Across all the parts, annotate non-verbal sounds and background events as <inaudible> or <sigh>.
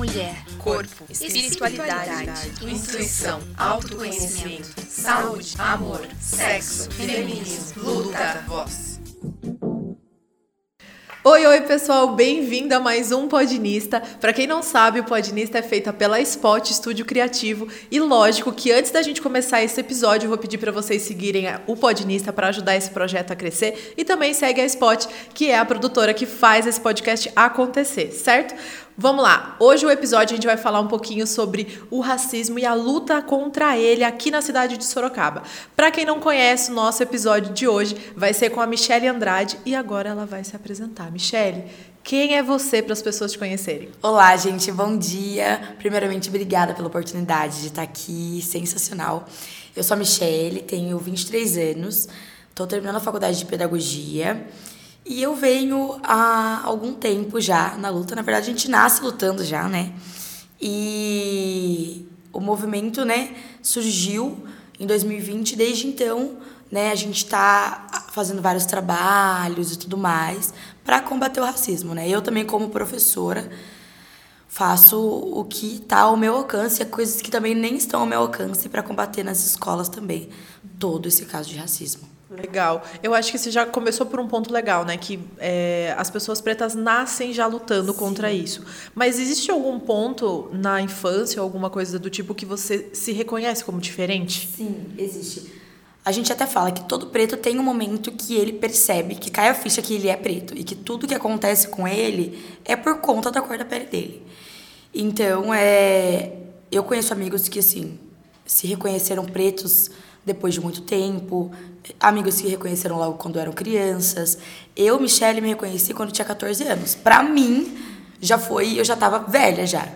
mulher, corpo, espiritualidade, intuição, autoconhecimento, saúde, amor, sexo, feminismo, luta, voz. Oi, oi, pessoal, bem-vindo a mais um Podinista. Para quem não sabe, o Podinista é feita pela Spot Estúdio Criativo e lógico que antes da gente começar esse episódio, eu vou pedir para vocês seguirem o Podinista para ajudar esse projeto a crescer e também segue a Spot, que é a produtora que faz esse podcast acontecer, certo? Vamos lá. Hoje o episódio a gente vai falar um pouquinho sobre o racismo e a luta contra ele aqui na cidade de Sorocaba. Para quem não conhece, o nosso episódio de hoje vai ser com a Michelle Andrade e agora ela vai se apresentar. Michelle, quem é você para as pessoas te conhecerem? Olá, gente, bom dia. Primeiramente, obrigada pela oportunidade de estar aqui, sensacional. Eu sou a Michelle, tenho 23 anos, estou terminando a faculdade de pedagogia. E eu venho há algum tempo já na luta. Na verdade, a gente nasce lutando já, né? E o movimento, né, surgiu em 2020. Desde então, né, a gente está fazendo vários trabalhos e tudo mais para combater o racismo, né? Eu também, como professora, faço o que está ao meu alcance, coisas que também nem estão ao meu alcance para combater nas escolas também todo esse caso de racismo. Legal. Eu acho que você já começou por um ponto legal, né? Que é, as pessoas pretas nascem já lutando Sim. contra isso. Mas existe algum ponto na infância, alguma coisa do tipo, que você se reconhece como diferente? Sim, existe. A gente até fala que todo preto tem um momento que ele percebe, que cai a ficha que ele é preto. E que tudo que acontece com ele é por conta da cor da pele dele. Então, é, eu conheço amigos que, assim, se reconheceram pretos depois de muito tempo, amigos que reconheceram logo quando eram crianças. Eu, Michelle, me reconheci quando tinha 14 anos. Para mim, já foi, eu já tava velha já.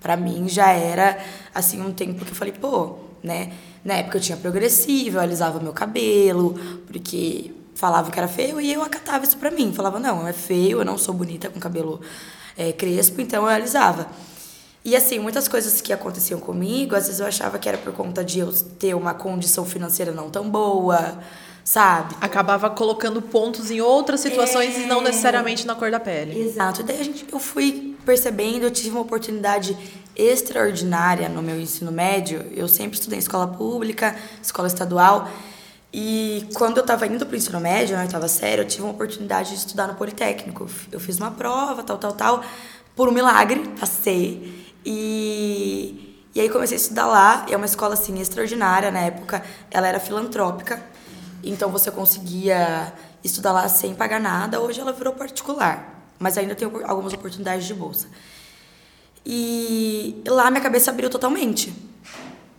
Para mim já era assim um tempo que eu falei, pô, né? Na época eu tinha progressivo, eu alisava meu cabelo, porque falava que era feio e eu acatava isso pra mim. Falava, não, é feio, eu não sou bonita com cabelo é, crespo, então eu alisava. E assim, muitas coisas que aconteciam comigo, às vezes eu achava que era por conta de eu ter uma condição financeira não tão boa, sabe? Acabava colocando pontos em outras situações é... e não é. necessariamente na cor da pele. Exato. E daí a gente, eu fui percebendo, eu tive uma oportunidade extraordinária no meu ensino médio. Eu sempre estudei em escola pública, escola estadual. E quando eu estava indo para o ensino médio, na oitava série, eu tive uma oportunidade de estudar no Politécnico. Eu fiz uma prova, tal, tal, tal. Por um milagre, passei. E, e aí comecei a estudar lá. É uma escola assim extraordinária na época. Ela era filantrópica, então você conseguia estudar lá sem pagar nada. Hoje ela virou particular, mas ainda tem algumas oportunidades de bolsa. E lá minha cabeça abriu totalmente,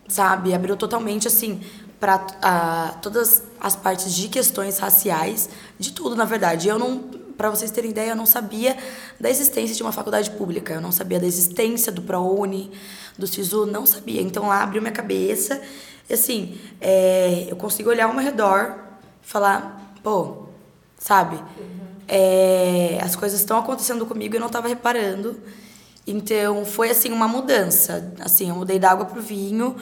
sabe? Abriu totalmente assim para uh, todas as partes de questões raciais, de tudo na verdade. Eu não para vocês terem ideia, eu não sabia da existência de uma faculdade pública, eu não sabia da existência do ProUni, do SISU, não sabia. Então lá abriu minha cabeça e assim, é, eu consigo olhar ao meu redor e falar, pô, sabe? Uhum. É, as coisas estão acontecendo comigo e eu não estava reparando. Então foi assim uma mudança, assim, eu mudei da água pro vinho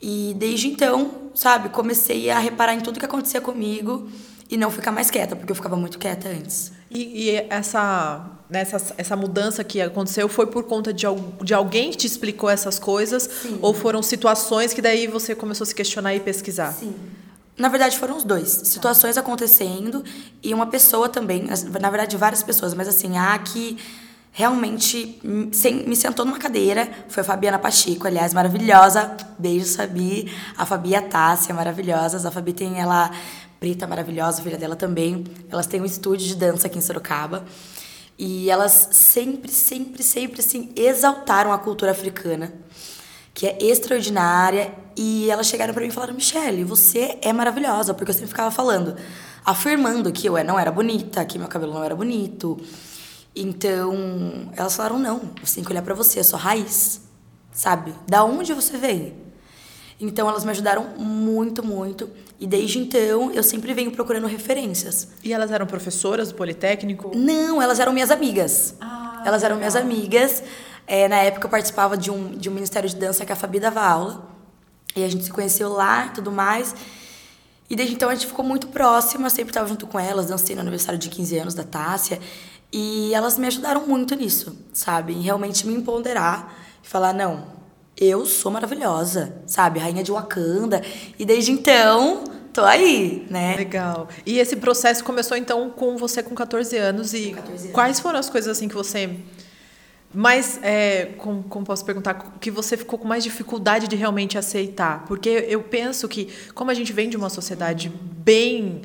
e desde então, sabe, comecei a reparar em tudo que acontecia comigo e não ficar mais quieta, porque eu ficava muito quieta antes. E, e essa, né, essa mudança que aconteceu foi por conta de, de alguém que te explicou essas coisas? Sim. Ou foram situações que daí você começou a se questionar e pesquisar? Sim. Na verdade, foram os dois. Situações acontecendo e uma pessoa também. Na verdade, várias pessoas, mas assim, a que realmente me sentou numa cadeira foi a Fabiana Pacheco, aliás, maravilhosa. Beijo, Fabi. A Fabi e a Tássia, maravilhosas. A Fabi tem ela maravilhosa, filha dela também. Elas têm um estúdio de dança aqui em Sorocaba. E elas sempre, sempre, sempre assim, exaltaram a cultura africana, que é extraordinária. E elas chegaram para mim e falaram: Michelle, você é maravilhosa, porque eu sempre ficava falando, afirmando que eu não era bonita, que meu cabelo não era bonito. Então, elas falaram: não, você tem que olhar para você, a sua raiz, sabe? Da onde você veio? Então elas me ajudaram muito, muito. E desde então eu sempre venho procurando referências. E elas eram professoras do Politécnico? Não, elas eram minhas amigas. Ah, elas eram legal. minhas amigas. É, na época eu participava de um, de um ministério de dança que a Fabi dava aula. E a gente se conheceu lá e tudo mais. E desde então a gente ficou muito próxima, sempre estava junto com elas, dancei no aniversário de 15 anos da Tássia. E elas me ajudaram muito nisso, sabe? Em realmente me empoderar e falar, não, eu sou maravilhosa, sabe? Rainha de Wakanda. E desde então, tô aí, né? Legal. E esse processo começou então com você com 14 anos e 14 anos. quais foram as coisas assim que você mais, é, como, como, posso perguntar, que você ficou com mais dificuldade de realmente aceitar? Porque eu penso que, como a gente vem de uma sociedade bem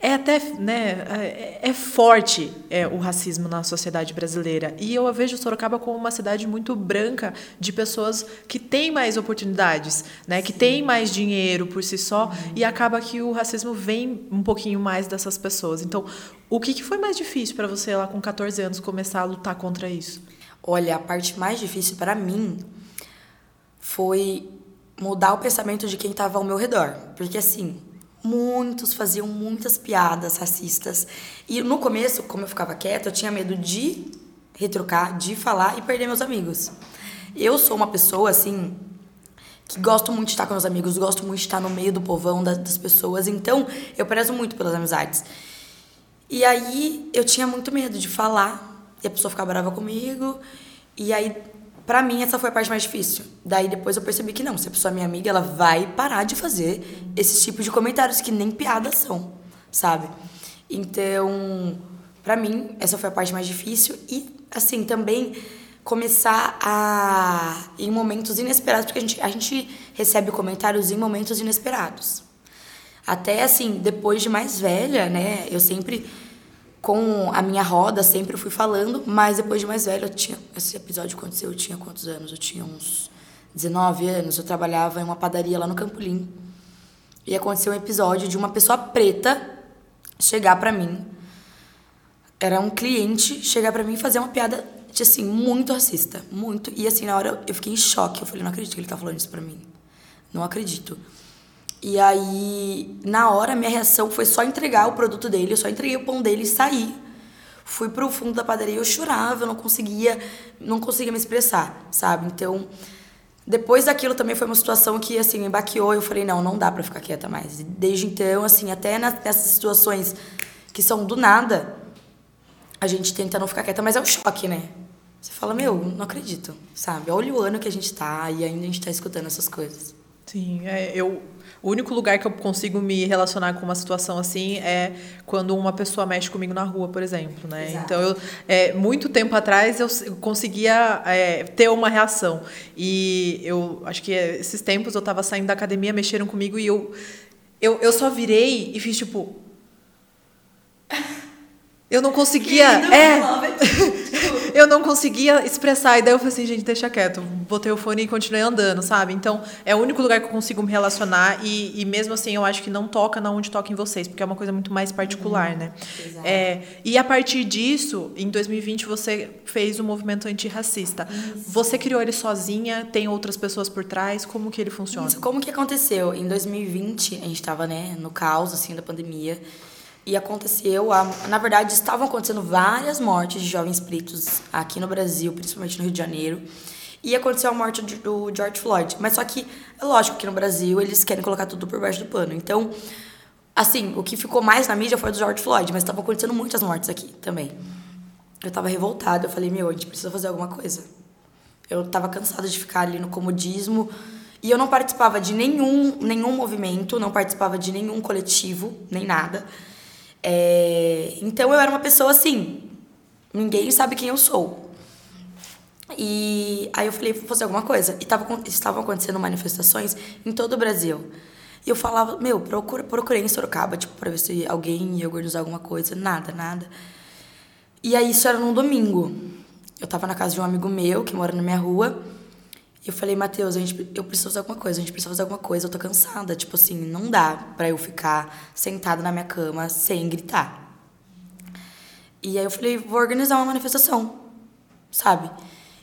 é até né, é, é forte é, o racismo na sociedade brasileira. E eu vejo Sorocaba como uma cidade muito branca de pessoas que têm mais oportunidades, né, que têm mais dinheiro por si só, uhum. e acaba que o racismo vem um pouquinho mais dessas pessoas. Então, o que, que foi mais difícil para você lá com 14 anos começar a lutar contra isso? Olha, a parte mais difícil para mim foi mudar o pensamento de quem estava ao meu redor. Porque assim, muitos faziam muitas piadas racistas. E no começo, como eu ficava quieta, eu tinha medo de retrucar, de falar e perder meus amigos. Eu sou uma pessoa, assim, que gosto muito de estar com meus amigos, gosto muito de estar no meio do povão, das, pessoas, então eu prezo muito pelas amizades. E aí eu tinha muito medo de falar, e a pessoa ficar brava comigo, e aí Pra mim, essa foi a parte mais difícil. Daí depois eu percebi que não, se a pessoa é minha amiga, ela vai parar de fazer esses tipos de comentários que nem piadas são, sabe? Então, pra mim, essa foi a parte mais difícil. E, assim, também começar a. em momentos inesperados, porque a gente, a gente recebe comentários em momentos inesperados. Até, assim, depois de mais velha, né, eu sempre com a minha roda, sempre fui falando, mas depois de mais velho, eu tinha. Esse episódio aconteceu, eu tinha quantos anos? Eu tinha uns 19 anos, eu trabalhava em uma padaria lá no Campolim. E aconteceu um episódio de uma pessoa preta chegar para mim. Era um cliente chegar para mim e fazer uma piada, assim, muito racista. Muito. E assim, na hora eu fiquei em choque. Eu falei, não acredito que ele tá falando isso pra mim. Não acredito. E aí, na hora, minha reação foi só entregar o produto dele, eu só entreguei o pão dele e saí. Fui pro fundo da padaria, eu chorava, eu não conseguia, não conseguia me expressar, sabe? Então, depois daquilo também foi uma situação que, assim, me baqueou eu falei, não, não dá para ficar quieta mais. E desde então, assim, até nessas situações que são do nada, a gente tenta não ficar quieta, mas é um choque, né? Você fala, meu, não acredito, sabe? Olha o ano que a gente tá e ainda a gente tá escutando essas coisas. Sim, é, eu o único lugar que eu consigo me relacionar com uma situação assim é quando uma pessoa mexe comigo na rua, por exemplo, né? Exato. Então, eu, é, muito tempo atrás eu conseguia é, ter uma reação e eu acho que esses tempos eu estava saindo da academia, mexeram comigo e eu eu, eu só virei e fiz tipo <laughs> eu não conseguia. É. <laughs> eu não conseguia expressar. E daí eu falei assim, gente, deixa quieto. Botei o fone e continuei andando, sabe? Então, é o único lugar que eu consigo me relacionar. E, e mesmo assim, eu acho que não toca na onde toca em vocês, porque é uma coisa muito mais particular, uhum. né? Exato. É, e a partir disso, em 2020, você fez o um movimento antirracista. Isso. Você criou ele sozinha? Tem outras pessoas por trás? Como que ele funciona? Isso. Como que aconteceu? Em 2020, a gente estava né, no caos, assim, da pandemia. E aconteceu, na verdade, estavam acontecendo várias mortes de jovens pretos aqui no Brasil, principalmente no Rio de Janeiro. E aconteceu a morte do George Floyd. Mas só que, é lógico que no Brasil eles querem colocar tudo por baixo do pano. Então, assim, o que ficou mais na mídia foi do George Floyd, mas estavam acontecendo muitas mortes aqui também. Eu tava revoltada, eu falei, meu, a gente precisa fazer alguma coisa. Eu tava cansada de ficar ali no comodismo. E eu não participava de nenhum, nenhum movimento, não participava de nenhum coletivo, nem nada. É, então eu era uma pessoa assim, ninguém sabe quem eu sou. E aí eu falei, vou fazer alguma coisa. E tava, estavam acontecendo manifestações em todo o Brasil. E eu falava, meu, procura, procurei em Sorocaba, tipo, pra ver se alguém ia organizar alguma coisa. Nada, nada. E aí isso era num domingo. Eu tava na casa de um amigo meu, que mora na minha rua. Eu falei, Matheus, a gente, eu preciso fazer alguma coisa, a gente precisa fazer alguma coisa, eu tô cansada. Tipo assim, não dá pra eu ficar sentada na minha cama sem gritar. E aí eu falei, vou organizar uma manifestação, sabe?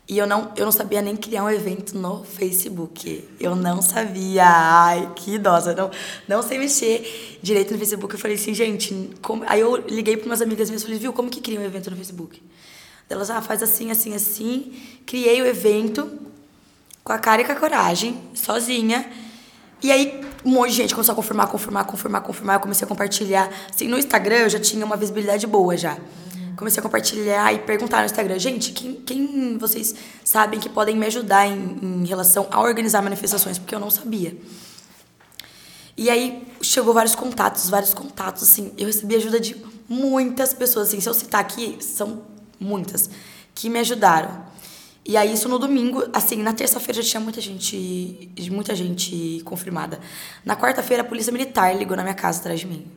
E eu não, eu não sabia nem criar um evento no Facebook. Eu não sabia. Ai, que idosa. Não, não sei mexer direito no Facebook. Eu falei assim, gente, como... aí eu liguei para umas amigas minhas e falei, viu, como que cria um evento no Facebook? Elas, ah, faz assim, assim, assim. Criei o evento com a cara e com a coragem, sozinha. E aí, um monte de gente começou a confirmar, confirmar, confirmar, confirmar. Eu comecei a compartilhar. Assim, no Instagram eu já tinha uma visibilidade boa já. Comecei a compartilhar e perguntar no Instagram, gente, quem, quem vocês sabem que podem me ajudar em, em relação a organizar manifestações? Porque eu não sabia. E aí chegou vários contatos, vários contatos, assim. Eu recebi ajuda de muitas pessoas, assim. Se eu citar aqui, são muitas, que me ajudaram. E aí isso no domingo, assim, na terça-feira já tinha muita gente, muita gente confirmada. Na quarta-feira a polícia militar ligou na minha casa atrás de mim.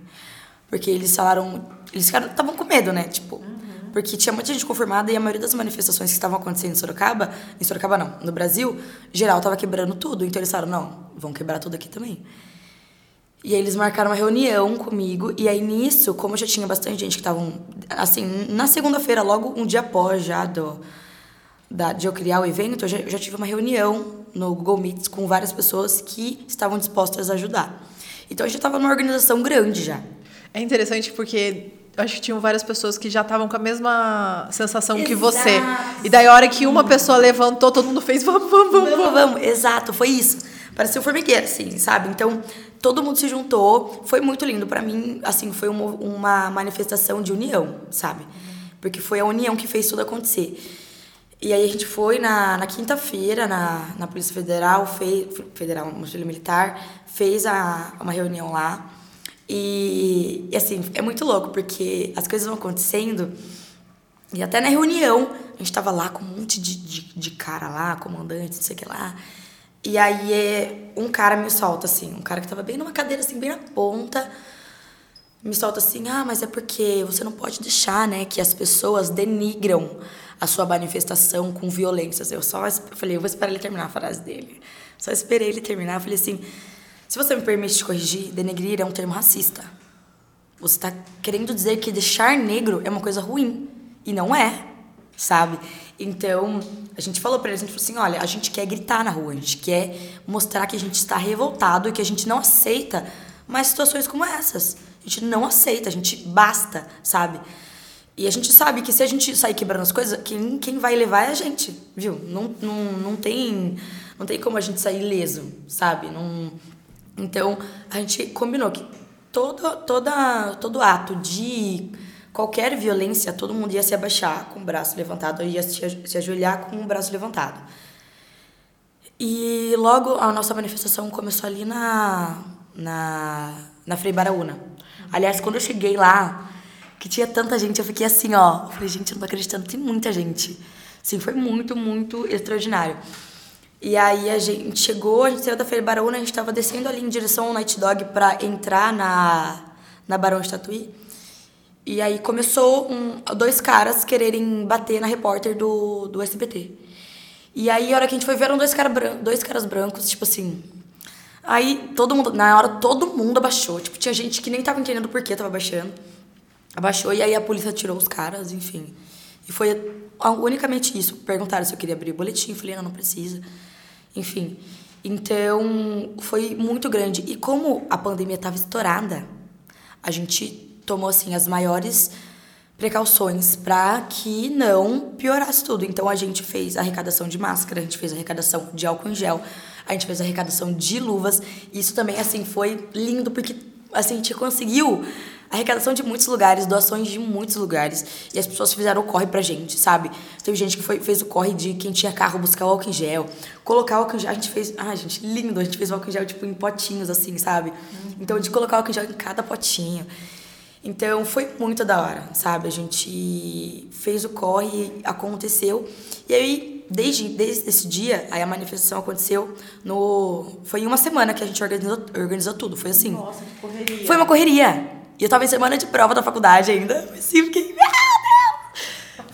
Porque eles falaram, eles estavam com medo, né? Tipo, uhum. porque tinha muita gente confirmada e a maioria das manifestações que estavam acontecendo em Sorocaba, em Sorocaba não, no Brasil, geral tava quebrando tudo. Então eles falaram, não, vão quebrar tudo aqui também. E aí eles marcaram uma reunião comigo, e aí nisso, como já tinha bastante gente que estavam, assim, na segunda-feira, logo um dia após já do, da, de eu criar o evento, eu já, eu já tive uma reunião no Google Meets com várias pessoas que estavam dispostas a ajudar. Então a gente estava numa organização grande já. É interessante porque acho que tinham várias pessoas que já estavam com a mesma sensação Exato. que você. E daí a hora que uma pessoa levantou, todo mundo fez vamos, vamos, vamos. Vamos, vamos. Exato, foi isso. Parecia um formigueiro, assim, sabe? Então, todo mundo se juntou. Foi muito lindo. para mim, assim, foi uma, uma manifestação de união, sabe? Porque foi a união que fez tudo acontecer. E aí a gente foi na, na quinta-feira na, na Polícia Federal, fez, Federal, Polícia Militar, fez a, uma reunião lá. E, e, assim, é muito louco, porque as coisas vão acontecendo. E até na reunião, a gente tava lá com um monte de, de, de cara lá, comandante, não sei o que lá. E aí é, um cara me solta assim, um cara que tava bem numa cadeira assim, bem na ponta, me solta assim: "Ah, mas é porque você não pode deixar, né, que as pessoas denigram a sua manifestação com violências". Eu só falei: "Eu vou esperar ele terminar a frase dele". Só esperei ele terminar, falei assim: "Se você me permite te corrigir, denegrir é um termo racista. Você está querendo dizer que deixar negro é uma coisa ruim e não é, sabe? Então, a gente falou para eles, a gente falou assim, olha, a gente quer gritar na rua, a gente quer mostrar que a gente está revoltado e que a gente não aceita mais situações como essas. A gente não aceita, a gente basta, sabe? E a gente sabe que se a gente sair quebrando as coisas, quem, quem vai levar é a gente, viu? Não, não, não, tem, não tem como a gente sair ileso, sabe? Não, então, a gente combinou que todo, toda, todo ato de qualquer violência, todo mundo ia se abaixar com o braço levantado, ia se, ajoelhar com o braço levantado. E logo a nossa manifestação começou ali na, na, na Frei Baraúna. Aliás, quando eu cheguei lá, que tinha tanta gente, eu fiquei assim, ó. Eu falei, gente, eu não tô acreditando, tem muita gente. Sim, foi muito, muito extraordinário. E aí a gente chegou, a gente saiu da Frei Baraúna, a gente estava descendo ali em direção ao Night Dog para entrar na, na Barão de Tatuí. E aí começou um, dois caras quererem bater na repórter do, do SBT. E aí, a hora que a gente foi ver, eram dois, cara dois caras brancos, tipo assim. Aí, todo mundo, na hora, todo mundo abaixou. Tipo, tinha gente que nem tava entendendo por que tava abaixando. Abaixou, e aí a polícia tirou os caras, enfim. E foi unicamente isso. Perguntaram se eu queria abrir boletim. Falei, não, não precisa. Enfim. Então, foi muito grande. E como a pandemia estava estourada, a gente tomou assim as maiores precauções para que não piorasse tudo. Então a gente fez arrecadação de máscara, a gente fez arrecadação de álcool em gel, a gente fez arrecadação de luvas. Isso também assim foi lindo porque assim a gente conseguiu arrecadação de muitos lugares, doações de muitos lugares. E as pessoas fizeram o corre pra gente, sabe? Teve gente que foi, fez o corre de quem tinha carro buscar o álcool em gel, colocar o álcool em gel. A gente fez. Ah, gente, lindo. A gente fez o álcool em gel, tipo, em potinhos, assim, sabe? Então, de colocar o álcool em gel em cada potinho. Então foi muito da hora, sabe? A gente fez o corre, aconteceu. E aí, desde, desde esse dia, aí a manifestação aconteceu no. Foi em uma semana que a gente organizou, organizou tudo. Foi assim. Nossa, que correria. Foi uma correria. E eu tava em semana de prova da faculdade ainda. Assim, fiquei.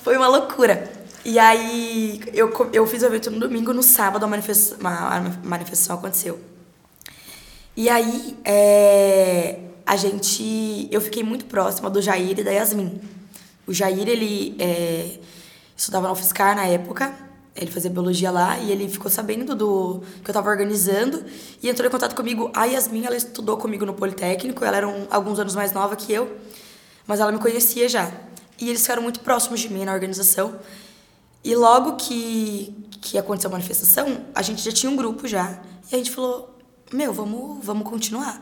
Foi uma loucura. E aí eu, eu fiz o evento no domingo, no sábado a manifestação, a manifestação aconteceu. E aí, é, a gente. Eu fiquei muito próxima do Jair e da Yasmin. O Jair, ele é, estudava na UFSCar na época, ele fazia biologia lá e ele ficou sabendo do que eu estava organizando e entrou em contato comigo. A Yasmin, ela estudou comigo no Politécnico, ela era um, alguns anos mais nova que eu, mas ela me conhecia já. E eles ficaram muito próximos de mim na organização. E logo que, que aconteceu a manifestação, a gente já tinha um grupo já. E a gente falou: Meu, vamos, vamos continuar.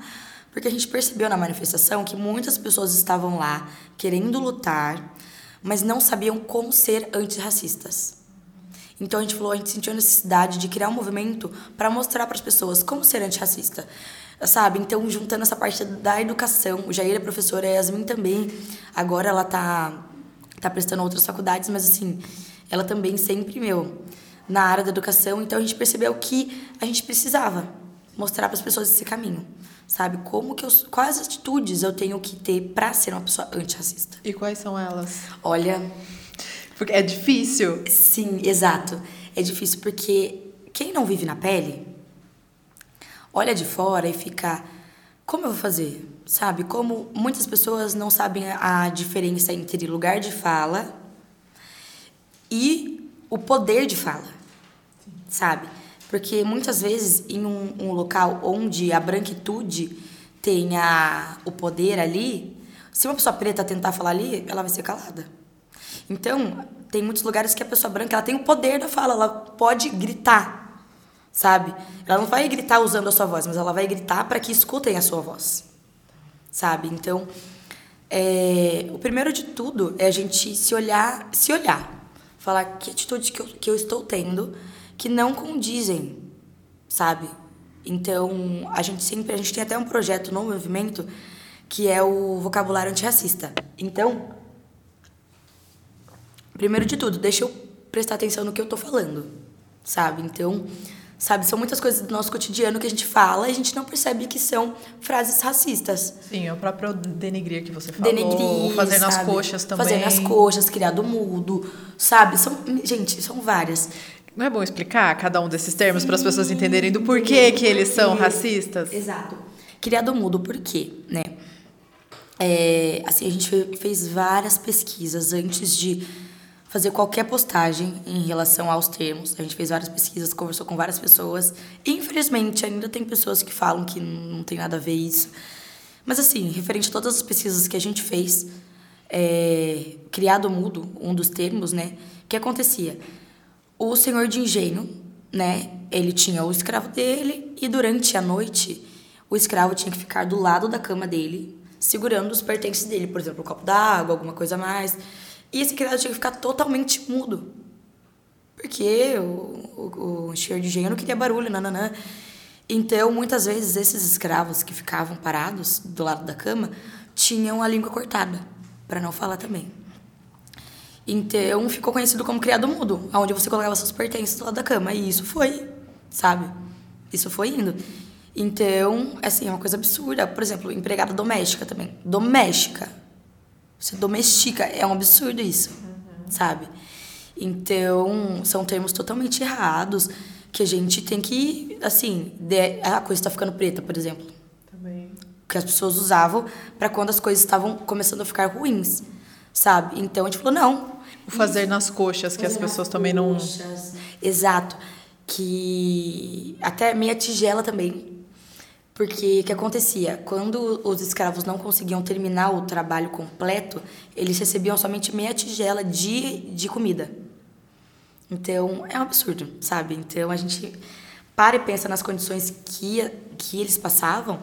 Porque a gente percebeu na manifestação que muitas pessoas estavam lá querendo lutar, mas não sabiam como ser antirracistas. Então a gente falou, a gente sentiu a necessidade de criar um movimento para mostrar para as pessoas como ser antirracista. Sabe? Então, juntando essa parte da educação, o Jair é professora, a Yasmin também. Agora ela tá tá prestando outras faculdades, mas assim, ela também sempre, meu, na área da educação, então a gente percebeu que a gente precisava mostrar para as pessoas esse caminho sabe? Como que eu, quais atitudes eu tenho que ter para ser uma pessoa antirracista? E quais são elas? Olha, porque é difícil. Sim, exato. É difícil porque quem não vive na pele olha de fora e fica como eu vou fazer? Sabe? Como muitas pessoas não sabem a diferença entre lugar de fala e o poder de fala. Sabe? Porque muitas vezes, em um, um local onde a branquitude tenha o poder ali, se uma pessoa preta tentar falar ali, ela vai ser calada. Então, tem muitos lugares que a pessoa branca ela tem o poder da fala, ela pode gritar, sabe? Ela não vai gritar usando a sua voz, mas ela vai gritar para que escutem a sua voz, sabe? Então, é, o primeiro de tudo é a gente se olhar, se olhar, falar que atitude que eu, que eu estou tendo que não condizem, sabe? Então, a gente sempre, a gente tem até um projeto no movimento que é o vocabulário antirracista. Então, primeiro de tudo, deixa eu prestar atenção no que eu tô falando, sabe? Então, sabe, são muitas coisas do nosso cotidiano que a gente fala e a gente não percebe que são frases racistas. Sim, é o próprio denegrir que você falou. Denegrir, fazer nas sabe? coxas também. Fazer nas coxas, criado mudo, sabe? São, gente, são várias. Não é bom explicar cada um desses termos para as pessoas entenderem do porquê que eles são racistas? Exato. Criado mudo, por quê, né? É, assim, a gente fez várias pesquisas antes de fazer qualquer postagem em relação aos termos. A gente fez várias pesquisas, conversou com várias pessoas. Infelizmente, ainda tem pessoas que falam que não tem nada a ver isso. Mas, assim, referente a todas as pesquisas que a gente fez, é, criado mudo, um dos termos, né? O que acontecia? o senhor de engenho, né? Ele tinha o escravo dele e durante a noite o escravo tinha que ficar do lado da cama dele, segurando os pertences dele, por exemplo, um copo d'água, alguma coisa a mais. E esse criado tinha que ficar totalmente mudo. Porque o, o, o senhor de engenho não queria barulho, nananã. Então, muitas vezes, esses escravos que ficavam parados do lado da cama tinham a língua cortada, para não falar também. Então ficou conhecido como criado mudo, onde você colocava seus pertences do lado da cama. E isso foi, sabe? Isso foi indo. Então, assim, é uma coisa absurda. Por exemplo, empregada doméstica também. Doméstica. Você domestica. É um absurdo isso, uhum. sabe? Então, são termos totalmente errados que a gente tem que, assim, de... a coisa está ficando preta, por exemplo. Também. Que as pessoas usavam para quando as coisas estavam começando a ficar ruins sabe? Então a gente falou, não. O fazer nas coxas, que as pessoas também não. Exato. Que até meia tigela também. Porque o que acontecia? Quando os escravos não conseguiam terminar o trabalho completo, eles recebiam somente meia tigela de, de comida. Então, é um absurdo, sabe? Então, a gente para e pensa nas condições que, que eles passavam.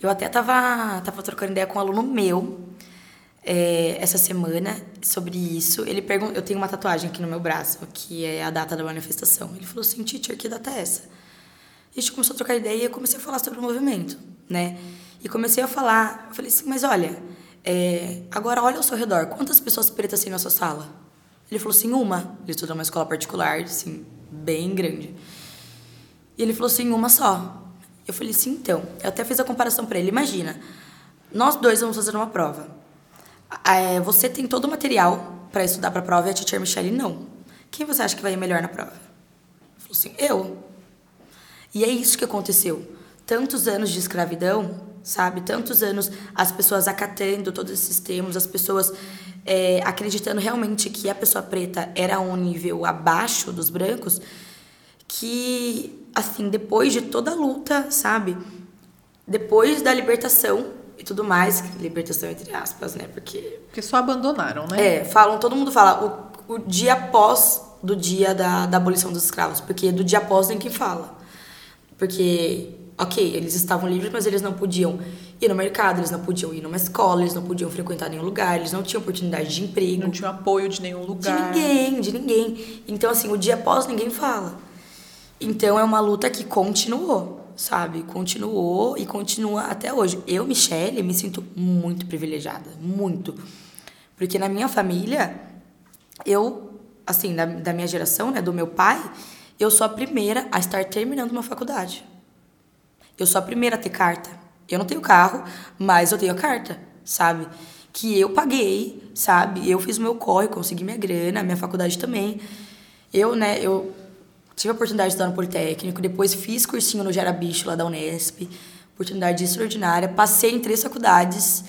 Eu até tava, tava trocando ideia com um aluno meu, é, essa semana sobre isso. Ele perguntou, eu tenho uma tatuagem aqui no meu braço, que é a data da manifestação. Ele falou assim, teacher, que data é essa? A gente começou a trocar ideia e eu comecei a falar sobre o movimento, né? E comecei a falar, eu falei assim, mas olha, é, agora olha ao seu redor, quantas pessoas pretas tem na sua sala? Ele falou assim, uma. Ele estudou numa escola particular, assim, bem grande. E ele falou assim, uma só. Eu falei assim, então. Eu até fiz a comparação para ele. Imagina, nós dois vamos fazer uma prova. É, você tem todo o material para estudar para a prova e a teacher Michelle não. Quem você acha que vai ir melhor na prova? Falou assim, eu. E é isso que aconteceu. Tantos anos de escravidão, sabe? Tantos anos as pessoas acatando todos esses termos, as pessoas é, acreditando realmente que a pessoa preta era um nível abaixo dos brancos, que, assim, depois de toda a luta, sabe? Depois da libertação, e tudo mais, libertação entre aspas, né? Porque. Porque só abandonaram, né? É, falam, todo mundo fala o, o dia após do dia da, da abolição dos escravos, porque do dia após nem quem fala. Porque Ok, eles estavam livres, mas eles não podiam ir no mercado, eles não podiam ir numa escola, eles não podiam frequentar nenhum lugar, eles não tinham oportunidade de emprego. Não tinham apoio de nenhum lugar. De ninguém, de ninguém. Então, assim, o dia após ninguém fala. Então, é uma luta que continuou, sabe? Continuou e continua até hoje. Eu, Michelle, me sinto muito privilegiada, muito. Porque na minha família, eu, assim, da, da minha geração, né, do meu pai, eu sou a primeira a estar terminando uma faculdade. Eu sou a primeira a ter carta. Eu não tenho carro, mas eu tenho a carta, sabe? Que eu paguei, sabe? Eu fiz o meu corre, consegui minha grana, minha faculdade também. Eu, né, eu tive a oportunidade de estudar no Politécnico, depois fiz cursinho no Gera lá da Unesp, oportunidade extraordinária. Passei em três faculdades,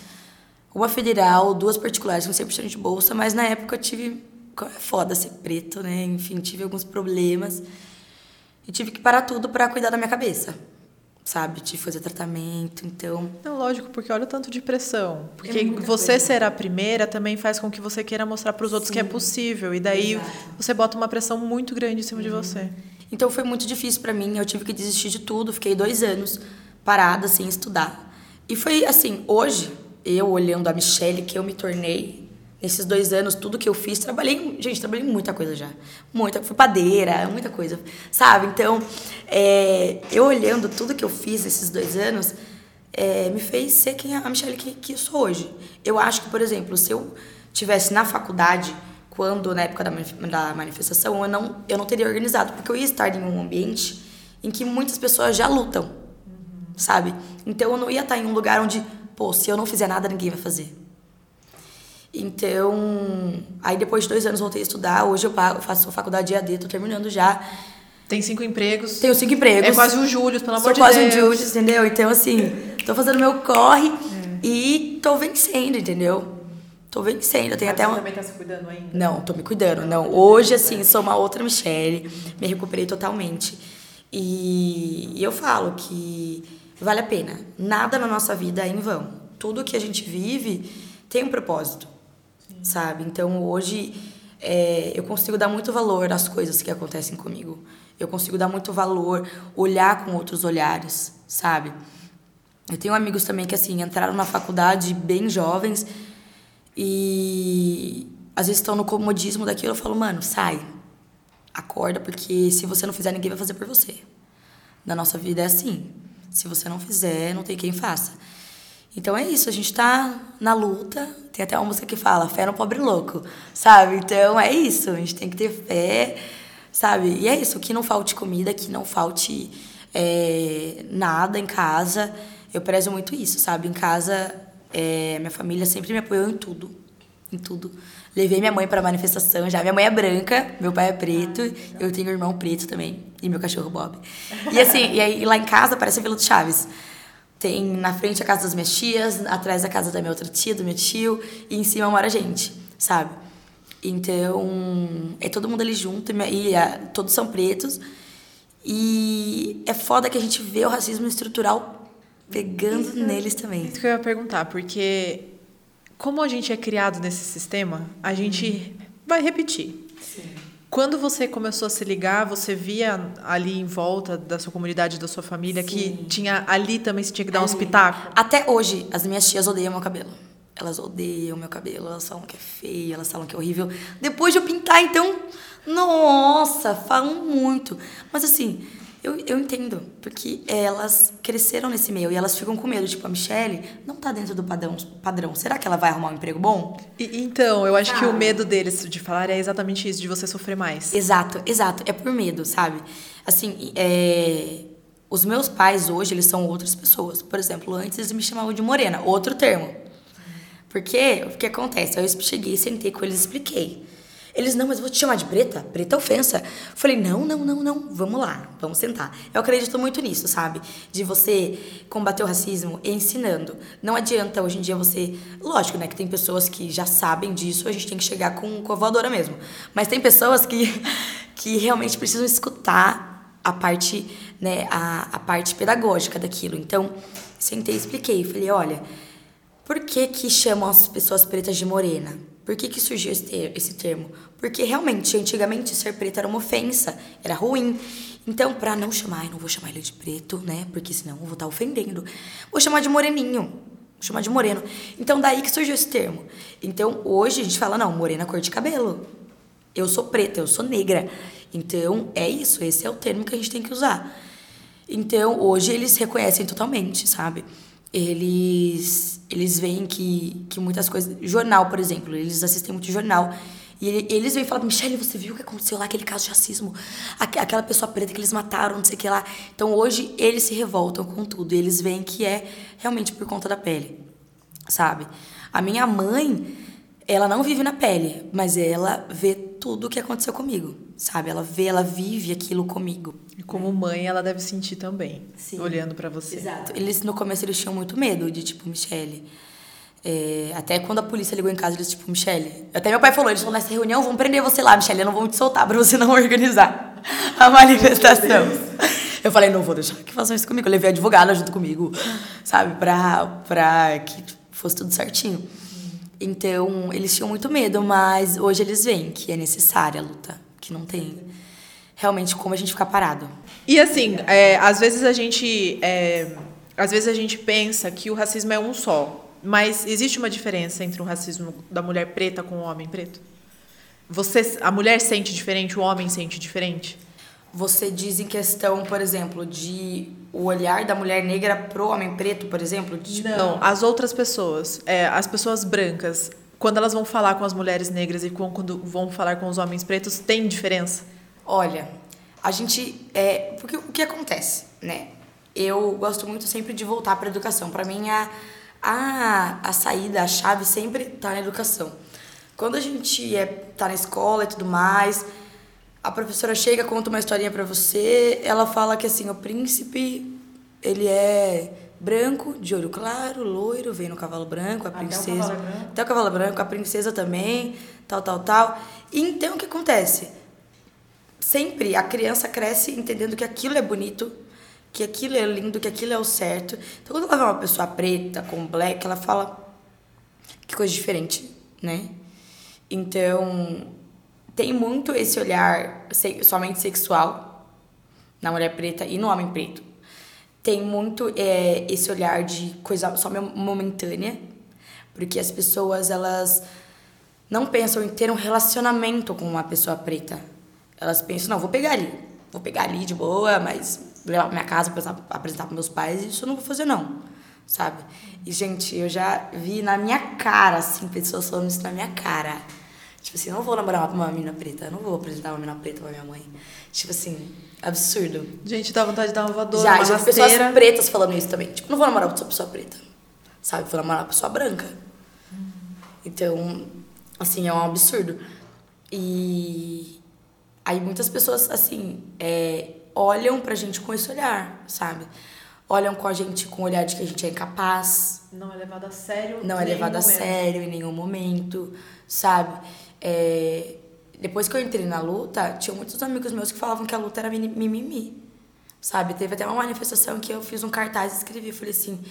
uma federal, duas particulares com 100% de bolsa, mas na época eu tive. É foda ser preto, né? Enfim, tive alguns problemas. E tive que parar tudo para cuidar da minha cabeça sabe, de fazer tratamento, então... Não, lógico, porque olha o tanto de pressão. Porque é você coisa. ser a primeira também faz com que você queira mostrar para os outros Sim. que é possível. E daí Exato. você bota uma pressão muito grande em cima uhum. de você. Então foi muito difícil para mim, eu tive que desistir de tudo, fiquei dois anos parada sem estudar. E foi assim, hoje, eu olhando a Michelle que eu me tornei, Nesses dois anos, tudo que eu fiz, trabalhei. Gente, trabalhei muita coisa já. Muita. Fui padeira, muita coisa. Sabe? Então, é, eu olhando tudo que eu fiz nesses dois anos, é, me fez ser quem a Michelle que, que eu sou hoje. Eu acho que, por exemplo, se eu tivesse na faculdade, quando, na época da, da manifestação, eu não, eu não teria organizado, porque eu ia estar em um ambiente em que muitas pessoas já lutam, sabe? Então eu não ia estar em um lugar onde, pô, se eu não fizer nada, ninguém vai fazer. Então, aí depois de dois anos voltei a estudar. Hoje eu faço faculdade de AD, tô terminando já. Tem cinco empregos. Tenho cinco empregos. É quase o Júlio, pelo amor Sou de Deus. Sou quase o Júlio, entendeu? Então, assim, <laughs> tô fazendo meu corre é. e tô vencendo, entendeu? Tô vencendo. Tem até uma... você também tá se cuidando ainda? Não, tô me cuidando, não. Hoje, assim, sou uma outra Michelle. Me recuperei totalmente. E eu falo que vale a pena. Nada na nossa vida é em vão. Tudo que a gente vive tem um propósito sabe? Então hoje é, eu consigo dar muito valor às coisas que acontecem comigo. Eu consigo dar muito valor, olhar com outros olhares, sabe? Eu tenho amigos também que assim entraram na faculdade bem jovens e às vezes estão no comodismo daquilo. Eu falo, mano, sai, acorda, porque se você não fizer, ninguém vai fazer por você. Na nossa vida é assim. Se você não fizer, não tem quem faça. Então é isso, a gente tá na luta. Tem até uma música que fala fé no pobre louco, sabe? Então é isso, a gente tem que ter fé, sabe? E é isso, que não falte comida, que não falte é, nada em casa. Eu prezo muito isso, sabe? Em casa, é, minha família sempre me apoiou em tudo, em tudo. Levei minha mãe para manifestação já. Minha mãe é branca, meu pai é preto, eu tenho um irmão preto também e meu cachorro Bob. E assim, e aí lá em casa parece a Vila do Chaves. Tem na frente a casa das minhas tias, atrás a casa da minha outra tia, do meu tio, e em cima mora a gente, sabe? Então, é todo mundo ali junto, e, e todos são pretos. E é foda que a gente vê o racismo estrutural pegando isso, neles também. Isso que eu ia perguntar, porque como a gente é criado nesse sistema, a gente hum. vai repetir. Sim. Quando você começou a se ligar, você via ali em volta da sua comunidade, da sua família, Sim. que tinha ali também você tinha que dar um espetáculo? Até hoje, as minhas tias odeiam meu cabelo. Elas odeiam meu cabelo, elas falam que é feio, elas falam que é horrível. Depois de eu pintar, então, nossa, falam muito. Mas assim, eu, eu entendo, porque elas cresceram nesse meio e elas ficam com medo. Tipo, a Michelle não tá dentro do padrão. padrão. Será que ela vai arrumar um emprego bom? E, então, eu acho ah. que o medo deles de falar é exatamente isso, de você sofrer mais. Exato, exato. É por medo, sabe? Assim, é... os meus pais hoje, eles são outras pessoas. Por exemplo, antes eles me chamavam de morena, outro termo. Porque o que acontece? Eu cheguei, sentei com eles e expliquei. Eles, não, mas vou te chamar de preta? Preta é ofensa. Falei, não, não, não, não, vamos lá, vamos sentar. Eu acredito muito nisso, sabe? De você combater o racismo ensinando. Não adianta hoje em dia você. Lógico, né, que tem pessoas que já sabem disso, a gente tem que chegar com, com a voadora mesmo. Mas tem pessoas que, <laughs> que realmente precisam escutar a parte, né, a, a parte pedagógica daquilo. Então, sentei e expliquei. Falei, olha, por que que chamam as pessoas pretas de morena? Por que, que surgiu esse, ter esse termo? Porque realmente, antigamente, ser preto era uma ofensa, era ruim. Então, pra não chamar, eu não vou chamar ele de preto, né? Porque senão eu vou estar tá ofendendo. Vou chamar de moreninho. Vou chamar de moreno. Então, daí que surgiu esse termo. Então, hoje a gente fala, não, morena é cor de cabelo. Eu sou preta, eu sou negra. Então, é isso, esse é o termo que a gente tem que usar. Então, hoje eles reconhecem totalmente, sabe? Eles eles veem que, que muitas coisas. Jornal, por exemplo, eles assistem muito jornal. E eles vêm e falam, Michelle, você viu o que aconteceu lá, aquele caso de racismo? Aquela pessoa preta que eles mataram, não sei o que lá. Então hoje eles se revoltam com tudo. Eles veem que é realmente por conta da pele, sabe? A minha mãe, ela não vive na pele, mas ela vê tudo o que aconteceu comigo, sabe? Ela vê, ela vive aquilo comigo. E como mãe, ela deve sentir também, Sim. olhando para você. Exato. Eles no começo eles tinham muito medo de tipo, Michelle, é, até quando a polícia ligou em casa, eles tipo, Michelle. Até meu pai falou, eles falaram nessa reunião, vão prender você lá, Michelle, não vou te soltar pra você não <laughs> organizar a manifestação. Eu falei, não vou deixar que façam isso comigo. Eu levei a advogada junto comigo, sabe, pra, pra que fosse tudo certinho. Então, eles tinham muito medo, mas hoje eles veem que é necessária a luta, que não tem realmente como a gente ficar parado. E assim, é, às vezes a gente. É, às vezes a gente pensa que o racismo é um só. Mas existe uma diferença entre o racismo da mulher preta com o homem preto? Você, a mulher sente diferente, o homem sente diferente? Você diz em questão, por exemplo, de o olhar da mulher negra pro homem preto, por exemplo? De, tipo... Não, as outras pessoas, é, as pessoas brancas, quando elas vão falar com as mulheres negras e quando vão falar com os homens pretos, tem diferença? Olha, a gente é, porque o que acontece, né? Eu gosto muito sempre de voltar para educação. Para mim a, a a saída, a chave sempre tá na educação. Quando a gente é tá na escola e tudo mais, a professora chega, conta uma historinha para você, ela fala que assim, o príncipe, ele é branco, de olho claro, loiro, vem no cavalo branco, a princesa. Até o cavalo branco, até o cavalo branco a princesa também, tal, tal, tal. E então o que acontece? Sempre a criança cresce entendendo que aquilo é bonito, que aquilo é lindo, que aquilo é o certo. Então quando ela vê uma pessoa preta, com black, ela fala que coisa diferente, né? Então, tem muito esse olhar somente sexual na mulher preta e no homem preto. Tem muito é, esse olhar de coisa só momentânea, porque as pessoas elas não pensam em ter um relacionamento com uma pessoa preta. Elas pensam, não, vou pegar ali, vou pegar ali de boa, mas levar pra minha casa pra apresentar para meus pais, isso eu não vou fazer não, sabe? E gente, eu já vi na minha cara assim pessoas falando isso na minha cara Tipo assim, eu não vou namorar uma menina preta, eu não vou apresentar uma menina preta pra minha mãe. Tipo assim, absurdo. Gente, dá vontade de dar uma voadora, Já, uma já pessoas pretas falando isso também. Tipo, não vou namorar uma pessoa preta, sabe? Vou namorar uma pessoa branca. Então, assim, é um absurdo. E aí muitas pessoas, assim, é, olham pra gente com esse olhar, sabe? Olham com a gente com o olhar de que a gente é incapaz. Não é levado a sério. Não é levado a sério em nenhum momento, sabe? É, depois que eu entrei na luta, tinha muitos amigos meus que falavam que a luta era mimimi, sabe? Teve até uma manifestação que eu fiz um cartaz e escrevi, falei assim,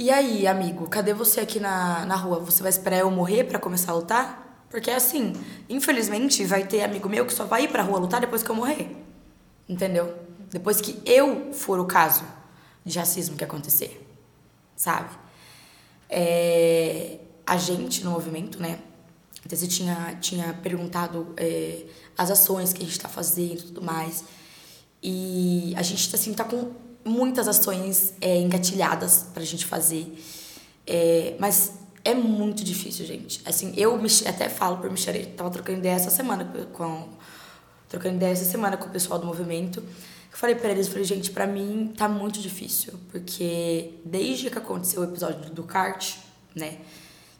e aí, amigo, cadê você aqui na, na rua? Você vai esperar eu morrer para começar a lutar? Porque assim, infelizmente, vai ter amigo meu que só vai ir pra rua lutar depois que eu morrer. Entendeu? Depois que eu for o caso de racismo que acontecer. Sabe? É, a gente no movimento, né? Então, você tinha, tinha perguntado é, as ações que a gente está fazendo e tudo mais. E a gente, assim, tá com muitas ações é, engatilhadas pra gente fazer. É, mas é muito difícil, gente. Assim, eu até falo por Michelle, tava trocando ideia essa semana com... Trocando ideia essa semana com o pessoal do movimento. Eu falei pra eles, falei, gente, pra mim tá muito difícil. Porque desde que aconteceu o episódio do kart, né?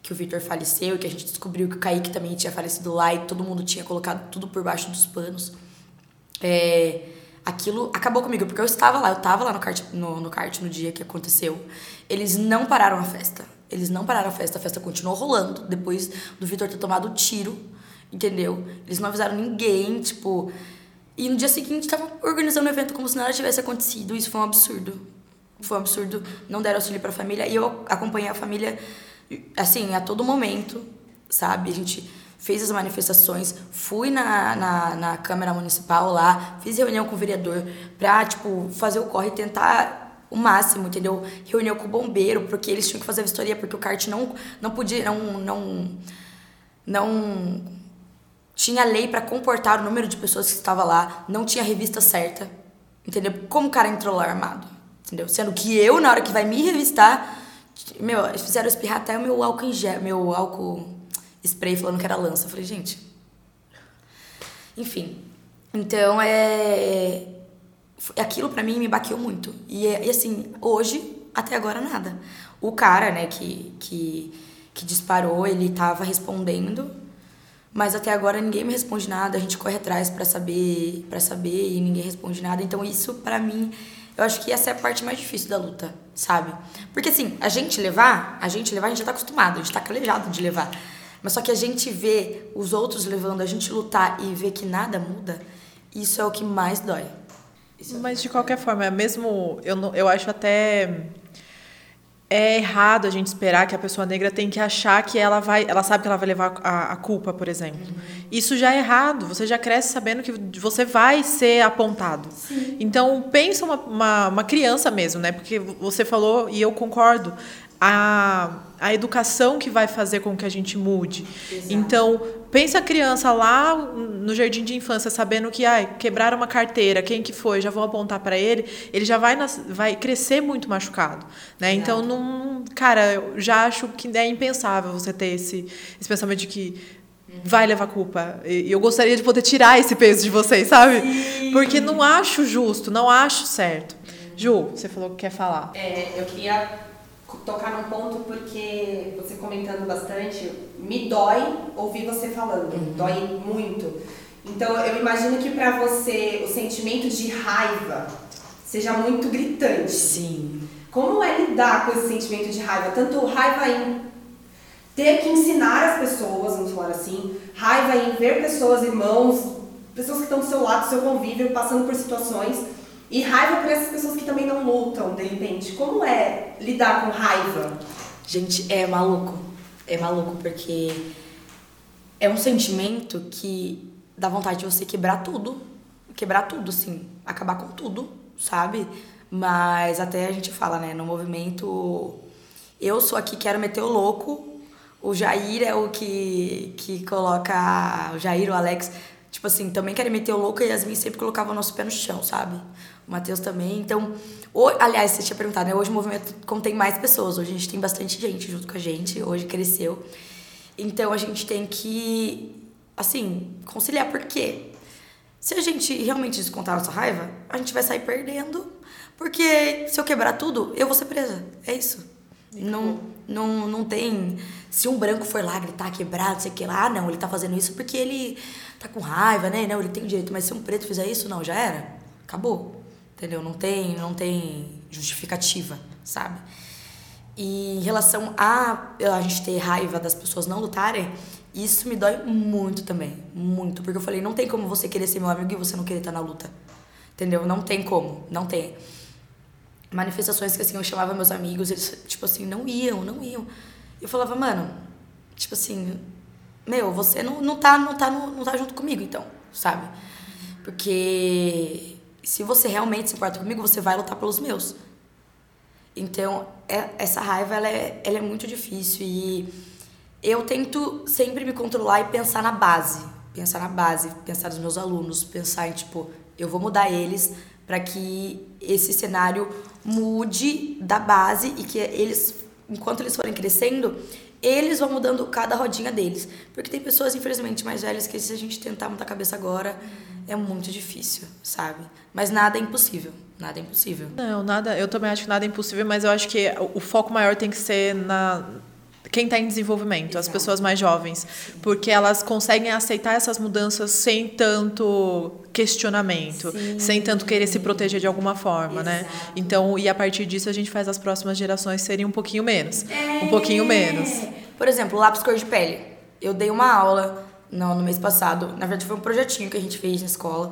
Que o Victor faleceu e que a gente descobriu que o Kaique também tinha falecido lá e todo mundo tinha colocado tudo por baixo dos panos. É, aquilo acabou comigo, porque eu estava lá, eu estava lá no kart, no, no kart no dia que aconteceu. Eles não pararam a festa. Eles não pararam a festa, a festa continuou rolando depois do Victor ter tomado o tiro, entendeu? Eles não avisaram ninguém, tipo. E no dia seguinte estavam organizando o evento como se nada tivesse acontecido. Isso foi um absurdo. Foi um absurdo. Não deram auxílio para a família e eu acompanhei a família assim, a todo momento. sabe? A gente fez as manifestações, fui na, na, na Câmara Municipal lá, fiz reunião com o vereador pra, tipo, fazer o corre e tentar o máximo, entendeu? Reunião com o bombeiro, porque eles tinham que fazer a vistoria, porque o kart não, não podia, não, não, não tinha lei para comportar o número de pessoas que estava lá, não tinha revista certa, entendeu? Como o cara entrou lá armado, entendeu? Sendo que eu, na hora que vai me revistar, meu, eles fizeram espirrar até o meu álcool em gel, meu álcool spray falando que era lança. Eu falei, gente. Enfim. Então, é. Aquilo para mim me baqueou muito. E, e, assim, hoje, até agora, nada. O cara, né, que, que, que disparou, ele tava respondendo. Mas até agora ninguém me responde nada, a gente corre atrás para saber, para saber e ninguém responde nada. Então isso para mim, eu acho que essa é a parte mais difícil da luta, sabe? Porque assim, a gente levar, a gente levar, a gente já tá acostumado, a gente tá calejado de levar. Mas só que a gente vê os outros levando, a gente lutar e ver que nada muda, isso é o que mais dói. É Mas de qualquer forma, é mesmo eu, eu acho até é errado a gente esperar que a pessoa negra tem que achar que ela vai, ela sabe que ela vai levar a, a culpa, por exemplo. Uhum. Isso já é errado. Você já cresce sabendo que você vai ser apontado. Sim. Então pensa uma, uma, uma criança mesmo, né? Porque você falou e eu concordo a, a educação que vai fazer com que a gente mude. Exato. Então, pensa a criança lá no jardim de infância sabendo que ai, quebraram uma carteira, quem que foi, já vou apontar para ele, ele já vai, nas, vai crescer muito machucado, né? Então, não, cara, eu já acho que é impensável você ter esse, esse pensamento de que vai levar culpa. E eu gostaria de poder tirar esse peso de vocês, sabe? Sim. Porque não acho justo, não acho certo. Ju, você falou que quer falar. É, eu queria tocar num ponto porque você comentando bastante, me dói ouvir você falando, uhum. dói muito. Então eu imagino que para você o sentimento de raiva seja muito gritante. Sim. Como é lidar com esse sentimento de raiva? Tanto raiva em ter que ensinar as pessoas, vamos falar assim, raiva em ver pessoas, irmãos, pessoas que estão do seu lado, do seu convívio, passando por situações e raiva para essas pessoas que também não lutam, de repente. Como é lidar com raiva? Gente, é maluco. É maluco porque é um sentimento que dá vontade de você quebrar tudo. Quebrar tudo, assim. Acabar com tudo, sabe? Mas até a gente fala, né? No movimento. Eu sou aqui, quero meter o louco. O Jair é o que, que coloca. O Jair, o Alex, tipo assim, também querem meter o louco e Yasmin sempre colocava o nosso pé no chão, sabe? o Matheus também. Então, o, aliás, você tinha perguntado, né? Hoje o movimento contém mais pessoas. Hoje a gente tem bastante gente junto com a gente. Hoje cresceu. Então a gente tem que, assim, conciliar. Por quê? Se a gente realmente descontar a nossa raiva, a gente vai sair perdendo. Porque se eu quebrar tudo, eu vou ser presa. É isso. Não, não, não tem. Se um branco for lá gritar, quebrar, sei que lá, ah, não, ele tá fazendo isso porque ele tá com raiva, né? Não, ele tem direito. Mas se um preto fizer isso, não, já era. Acabou entendeu? Não tem, não tem justificativa, sabe? E em relação a a gente ter raiva das pessoas não lutarem, isso me dói muito também, muito, porque eu falei, não tem como você querer ser meu amigo e você não querer estar na luta. Entendeu? Não tem como, não tem. Manifestações que assim eu chamava meus amigos, eles tipo assim, não iam, não iam. Eu falava, mano, tipo assim, meu, você não, não tá não tá não tá junto comigo então, sabe? Porque se você realmente se importa comigo, você vai lutar pelos meus. Então, é, essa raiva, ela é, ela é muito difícil e eu tento sempre me controlar e pensar na base. Pensar na base, pensar nos meus alunos, pensar em, tipo, eu vou mudar eles para que esse cenário mude da base e que eles, enquanto eles forem crescendo, eles vão mudando cada rodinha deles. Porque tem pessoas, infelizmente, mais velhas que se a gente tentar mudar a cabeça agora, é muito difícil, sabe? Mas nada é impossível. Nada é impossível. Não, nada. Eu também acho que nada é impossível, mas eu acho que o foco maior tem que ser na quem está em desenvolvimento, Exato. as pessoas mais jovens, porque elas conseguem aceitar essas mudanças sem tanto questionamento, Sim. sem tanto querer se proteger de alguma forma, né? Exato. né? Então, e a partir disso a gente faz as próximas gerações serem um pouquinho menos, é. um pouquinho menos. Por exemplo, lápis cor de pele. Eu dei uma aula no, no mês passado, na verdade foi um projetinho que a gente fez na escola.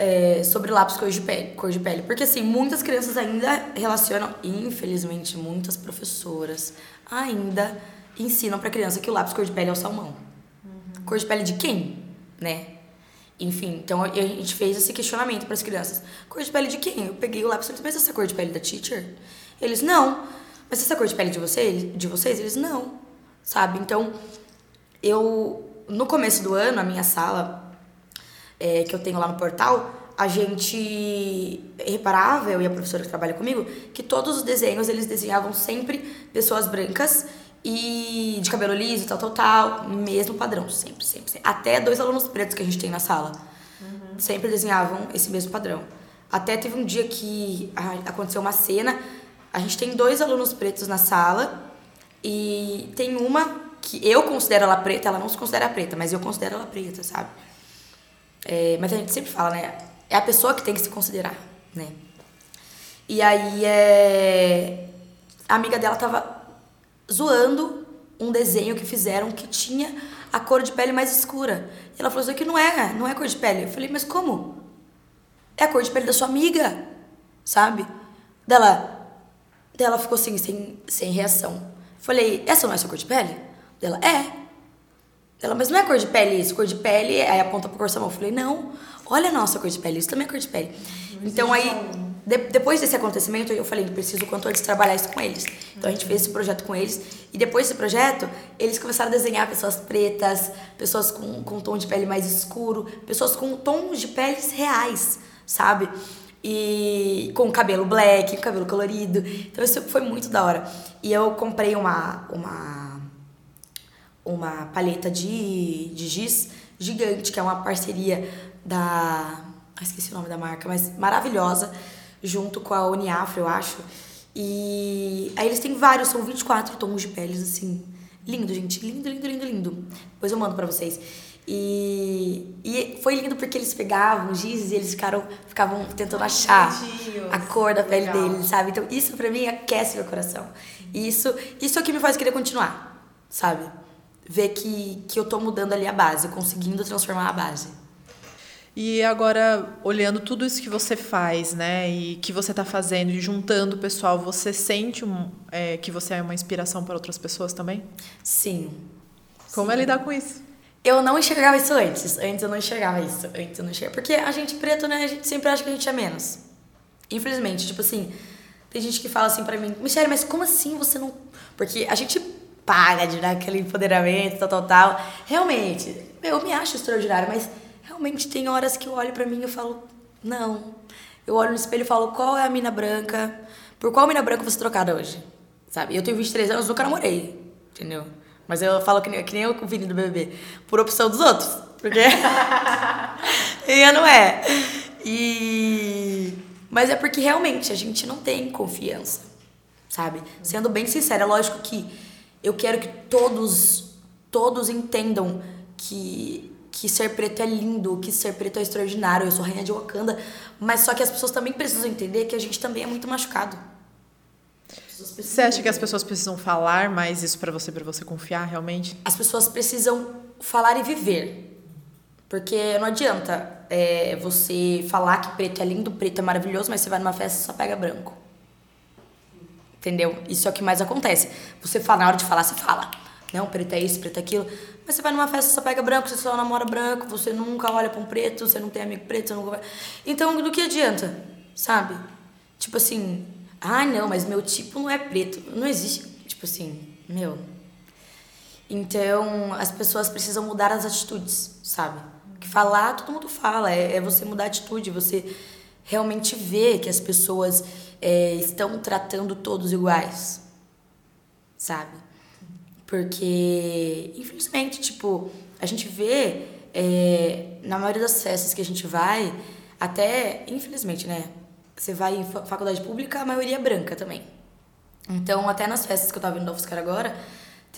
É, sobre lápis cor de, pele, cor de pele. Porque, assim, muitas crianças ainda relacionam, infelizmente, muitas professoras ainda ensinam pra criança que o lápis cor de pele é o salmão. Cor de pele de quem? Né? Enfim, então a gente fez esse questionamento para as crianças. Cor de pele de quem? Eu peguei o lápis e falei, mas essa é cor de pele da teacher? Eles, não. Mas essa é cor de pele de vocês? De vocês? Eles, não. Sabe? Então, eu, no começo do ano, a minha sala, é, que eu tenho lá no portal, a gente reparava, eu e a professora que trabalha comigo, que todos os desenhos, eles desenhavam sempre pessoas brancas e de cabelo liso, tal, tal, tal, mesmo padrão, sempre, sempre, sempre. Até dois alunos pretos que a gente tem na sala, uhum. sempre desenhavam esse mesmo padrão. Até teve um dia que aconteceu uma cena, a gente tem dois alunos pretos na sala e tem uma que eu considero ela preta, ela não se considera preta, mas eu considero ela preta, sabe? É, mas a gente sempre fala, né? É a pessoa que tem que se considerar, né? E aí é... a amiga dela tava zoando um desenho que fizeram que tinha a cor de pele mais escura. E ela falou assim, que não é, não é cor de pele. Eu falei, mas como? É a cor de pele da sua amiga, sabe? Dela, dela ficou assim, sem, sem reação. Falei, essa não é sua cor de pele? Dela, é. Ela, mas não é cor de pele isso, cor de pele, aí aponta pro corsamão. Eu falei, não, olha a nossa cor de pele, isso também é cor de pele. Então aí, de, depois desse acontecimento, eu falei, preciso quanto antes trabalhar isso com eles. Então a gente fez esse projeto com eles, e depois desse projeto, eles começaram a desenhar pessoas pretas, pessoas com, com tom de pele mais escuro, pessoas com tons de peles reais, sabe? E com cabelo black, cabelo colorido. Então isso foi muito da hora. E eu comprei uma, uma uma paleta de, de giz gigante, que é uma parceria da. Ah, esqueci o nome da marca, mas maravilhosa, junto com a Uniafro, eu acho. E aí eles têm vários, são 24 tons de peles, assim. Lindo, gente. Lindo, lindo, lindo, lindo. Depois eu mando pra vocês. E, e foi lindo porque eles pegavam giz e eles ficaram, ficavam tentando achar a cor da pele Legal. deles, sabe? Então isso pra mim aquece meu coração. Isso, isso é o que me faz querer continuar, sabe? Ver que, que eu tô mudando ali a base, conseguindo transformar a base. E agora, olhando tudo isso que você faz, né, e que você está fazendo e juntando o pessoal, você sente um, é, que você é uma inspiração para outras pessoas também? Sim. Como é Sim. é lidar com isso? Eu não enxergava isso antes. Antes eu não enxergava isso. Antes eu não enxergava. Porque a gente preto, né, a gente sempre acha que a gente é menos. Infelizmente, tipo assim, tem gente que fala assim para mim, Michelle, mas como assim você não. Porque a gente paga de dar aquele empoderamento, tal, tal, tal. Realmente, eu me acho extraordinária, mas realmente tem horas que eu olho para mim e eu falo, não. Eu olho no espelho e falo, qual é a mina branca? Por qual mina branca você trocada hoje? Sabe? Eu tenho 23 anos, nunca namorei, entendeu? Mas eu falo que nem, que nem eu com o Vini do BBB, por opção dos outros, porque <laughs> e não é. E mas é porque realmente a gente não tem confiança, sabe? Sendo bem sincera, lógico que eu quero que todos, todos entendam que, que ser preto é lindo, que ser preto é extraordinário. Eu sou rainha de Wakanda, mas só que as pessoas também precisam entender que a gente também é muito machucado. Você acha que as pessoas precisam falar mais isso para você, para você confiar realmente? As pessoas precisam falar e viver. Porque não adianta é, você falar que preto é lindo, preto é maravilhoso, mas você vai numa festa e só pega branco. Entendeu? Isso é o que mais acontece. Você fala, na hora de falar, você fala. Não, preto é isso, preto é aquilo. Mas você vai numa festa, só pega branco, você só namora branco, você nunca olha pra um preto, você não tem amigo preto, você nunca. Então, do que adianta? Sabe? Tipo assim, ah, não, mas meu tipo não é preto. Não existe. Tipo assim, meu. Então, as pessoas precisam mudar as atitudes, sabe? Que falar, todo mundo fala. É, é você mudar a atitude, você realmente ver que as pessoas é, estão tratando todos iguais, sabe? Porque, infelizmente, tipo, a gente vê é, na maioria das festas que a gente vai, até, infelizmente, né? Você vai em faculdade pública, a maioria é branca também. Então, até nas festas que eu tava vendo da UFSCar agora,